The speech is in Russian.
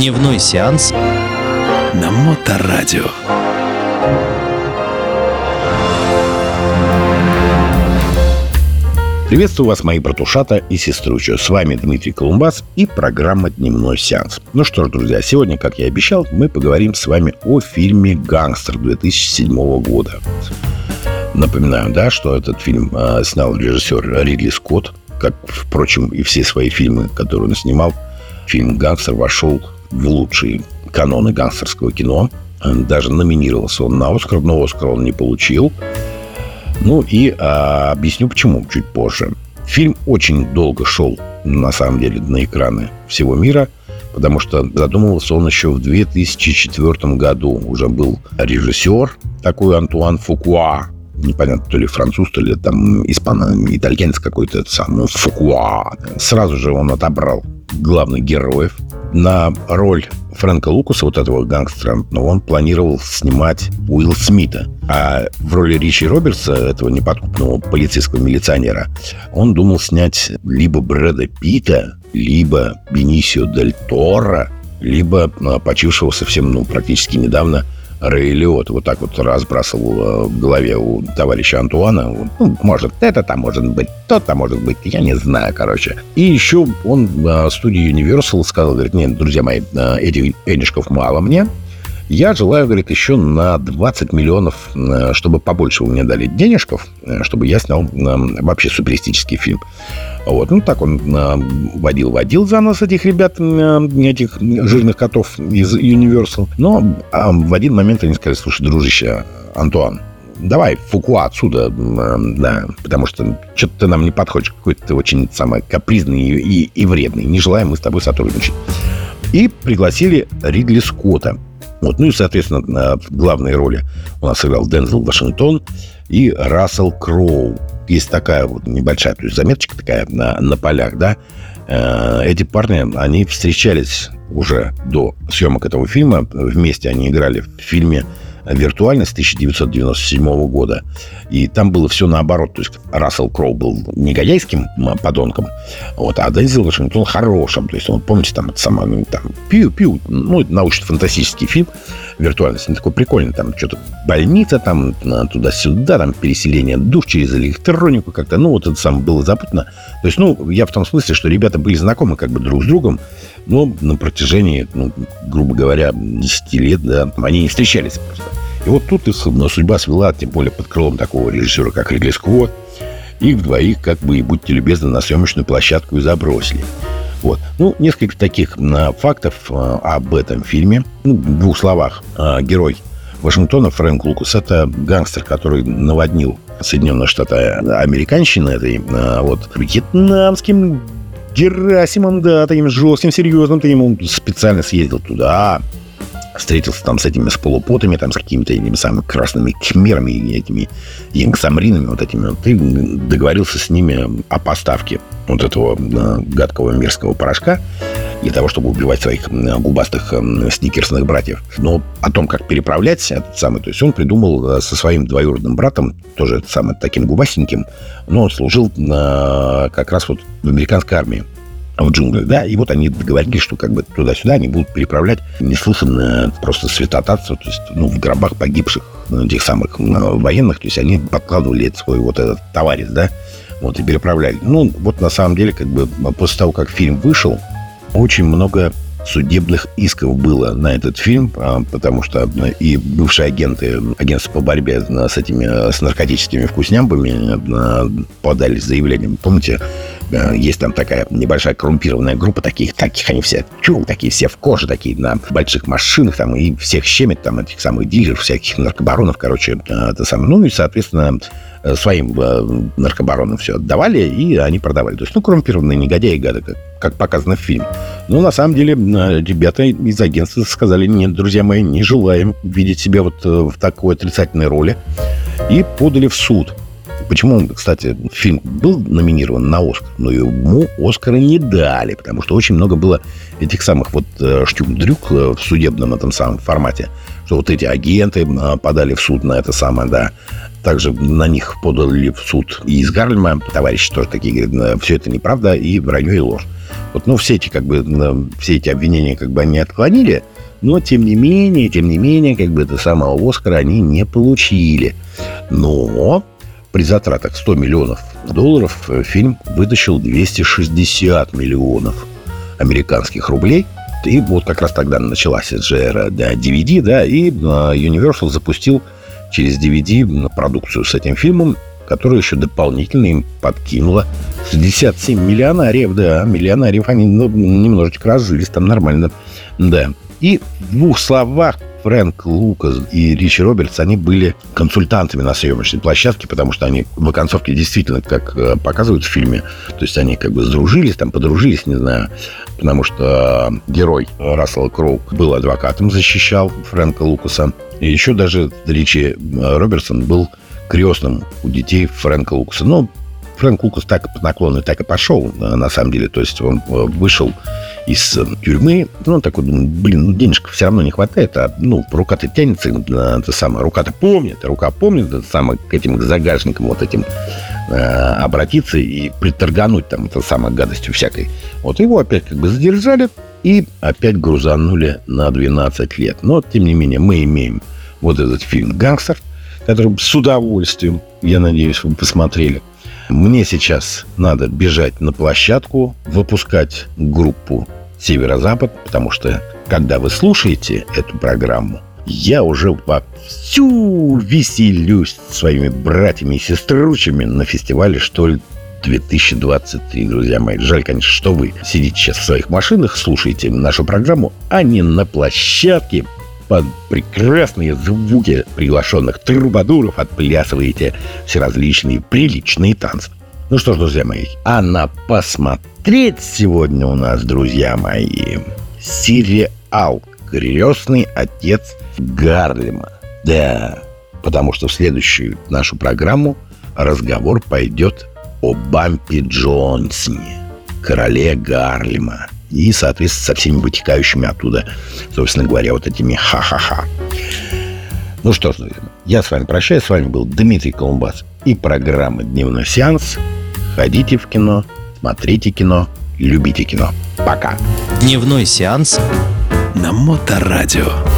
Дневной сеанс на Моторадио. Приветствую вас, мои братушата и сеструча. С вами Дмитрий Колумбас и программа «Дневной сеанс». Ну что ж, друзья, сегодня, как я и обещал, мы поговорим с вами о фильме «Гангстер» 2007 года. Напоминаю, да, что этот фильм э, снял режиссер Ридли Скотт, как, впрочем, и все свои фильмы, которые он снимал. Фильм «Гангстер» вошел в лучшие каноны гангстерского кино. Даже номинировался он на «Оскар», но «Оскар» он не получил. Ну и а, объясню почему чуть позже. Фильм очень долго шел, на самом деле, на экраны всего мира, потому что задумывался он еще в 2004 году. Уже был режиссер такой Антуан Фукуа, непонятно, то ли француз, то ли там испано итальянец какой-то, сам ну, Фукуа. Сразу же он отобрал главных героев. На роль Фрэнка Лукаса, вот этого гангстера, но он планировал снимать Уилл Смита. А в роли Ричи Робертса, этого неподкупного полицейского милиционера, он думал снять либо Брэда Питта, либо Бенисио Дель Торо, либо а, почившего совсем, ну, практически недавно Рэй Лиот вот так вот разбрасывал э, в голове у товарища Антуана. Ну, может, это там может быть, то-то может быть, я не знаю, короче. И еще он э, студии Universal сказал, говорит, нет, друзья мои, э, этих денежков мало мне, я желаю, говорит, еще на 20 миллионов, чтобы побольше вы мне дали денежков, чтобы я снял вообще суперистический фильм. Вот. Ну, так он водил-водил за нас этих ребят, этих жирных котов из Universal. Но а в один момент они сказали, слушай, дружище, Антуан, давай Фукуа отсюда, да, потому что что-то ты нам не подходишь, какой-то ты очень самый капризный и, и, и вредный, не желаем мы с тобой сотрудничать. И пригласили Ридли Скотта. Вот. Ну и, соответственно, в главной роли у нас сыграл Дензел Вашингтон и Рассел Кроу есть такая вот небольшая, то есть заметочка такая на, на полях, да, э, эти парни, они встречались уже до съемок этого фильма. Вместе они играли в фильме «Виртуальность» 1997 года. И там было все наоборот. То есть Рассел Кроу был негодяйским подонком, вот, а Дензел Вашингтон хорошим. То есть, он, помните, там, это самое, ну, там, пью-пью, ну, научно-фантастический фильм «Виртуальность». Он такой прикольный. Там что-то больница, там, туда-сюда, там, переселение душ через электронику как-то. Ну, вот это самое было запутано. То есть, ну, я в том смысле, что ребята были знакомы как бы друг с другом, но на протяжении, ну, грубо говоря, 10 лет, да, они не встречались просто. И вот тут их судьба свела, тем более под крылом такого режиссера, как Ридли Скотт. Их двоих, как бы, и будьте любезны, на съемочную площадку и забросили. Вот. Ну, несколько таких а, фактов а, об этом фильме. Ну, в двух словах. А, герой Вашингтона Фрэнк Лукас – это гангстер, который наводнил Соединенные Штаты американщины этой вот вьетнамским Герасимом, да, таким жестким, серьезным, ты ему специально съездил туда, встретился там с этими с полупотами, там с какими-то этими самыми красными кхмерами, этими янгсамринами вот этими. Вот, ты договорился с ними о поставке вот этого э, гадкого мерзкого порошка для того, чтобы убивать своих э, губастых э, сникерсных братьев. Но о том, как переправлять этот самый, то есть он придумал со своим двоюродным братом, тоже самым таким губастеньким, но он служил как раз вот в американской армии в джунглях, да, и вот они договорились, что как бы туда-сюда они будут переправлять неслыханно просто святотатство, то есть, ну, в гробах погибших ну, тех самых ну, военных, то есть они подкладывали свой вот этот товарищ, да, вот, и переправляли. Ну, вот на самом деле, как бы, после того, как фильм вышел, очень много судебных исков было на этот фильм, а, потому что и бывшие агенты агентства по борьбе с этими с наркотическими вкуснямбами подали заявлением. Помните, есть там такая небольшая коррумпированная группа таких, таких они все, чул, такие все в коже, такие на больших машинах, там, и всех щемят, там, этих самых дилеров, всяких наркобаронов, короче, это самое. Ну, и, соответственно, своим наркобаронам все отдавали, и они продавали. То есть, ну, коррумпированные негодяи, гады, как, как показано в фильме. Но, на самом деле, ребята из агентства сказали, нет, друзья мои, не желаем видеть себя вот в такой отрицательной роли, и подали в суд. Почему, кстати, фильм был номинирован на Оскар, но ему Оскара не дали, потому что очень много было этих самых вот э, штюк-дрюк э, в судебном этом самом формате, что вот эти агенты э, подали в суд на это самое, да, также на них подали в суд и из Гарлема. Товарищи тоже такие говорят, все это неправда и вранье и ложь. Вот, ну, все эти, как бы, все эти обвинения, как бы, они отклонили, но, тем не менее, тем не менее, как бы, это самого Оскара они не получили. Но при затратах 100 миллионов долларов э, фильм вытащил 260 миллионов американских рублей. И вот как раз тогда началась же да, DVD, да, и а, Universal запустил через DVD продукцию с этим фильмом, которая еще дополнительно им подкинула 67 миллионариев, да, миллионариев они ну, немножечко разжились там нормально, да. И в двух словах Фрэнк Лукас и Ричи Робертс, они были консультантами на съемочной площадке, потому что они в оконцовке действительно, как э, показывают в фильме, то есть они как бы сдружились, там подружились, не знаю, потому что герой Рассела Кроу был адвокатом, защищал Фрэнка Лукаса. И еще даже Ричи Робертсон был крестным у детей Фрэнка Лукаса. Ну, Фрэнк Лукас так по наклону так и пошел, на самом деле. То есть он э, вышел из э, тюрьмы. Ну, такой, думает, блин, ну, денежка все равно не хватает, а, ну, рука-то тянется, это самое, рука-то помнит, рука помнит, это самое, к этим загажникам вот этим э, обратиться и приторгануть там это самое гадостью всякой. Вот его опять как бы задержали и опять грузанули на 12 лет. Но, тем не менее, мы имеем вот этот фильм «Гангстер», который с удовольствием, я надеюсь, вы посмотрели. Мне сейчас надо бежать на площадку, выпускать группу «Северо-Запад», потому что, когда вы слушаете эту программу, я уже вовсю веселюсь своими братьями и сестручами на фестивале «Что ли?» 2023, друзья мои. Жаль, конечно, что вы сидите сейчас в своих машинах, слушаете нашу программу, а не на площадке под прекрасные звуки приглашенных трубадуров отплясываете все различные приличные танцы. Ну что ж, друзья мои, а на посмотреть сегодня у нас, друзья мои, сериал «Крестный отец Гарлема». Да, потому что в следующую нашу программу разговор пойдет о Бампи Джонсоне, короле Гарлема и, соответственно, со всеми вытекающими оттуда, собственно говоря, вот этими ха-ха-ха. Ну что ж, друзья, я с вами прощаюсь. С вами был Дмитрий Колумбас и программа «Дневной сеанс». Ходите в кино, смотрите кино, любите кино. Пока. Дневной сеанс на Моторадио.